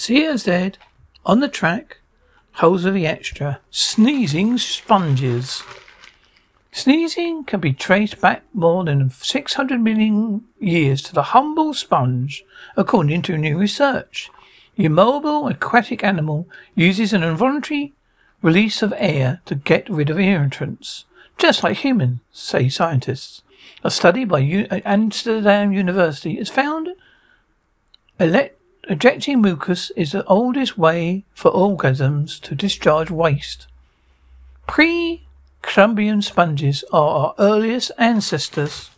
CSZ on the track. Holes of the extra. Sneezing sponges. Sneezing can be traced back more than 600 million years to the humble sponge, according to new research. The immobile aquatic animal uses an involuntary release of air to get rid of irritants, just like humans, say scientists. A study by U- uh, Amsterdam University has found elect- ejecting mucus is the oldest way for organisms to discharge waste. Pre Cambrian sponges are our earliest ancestors.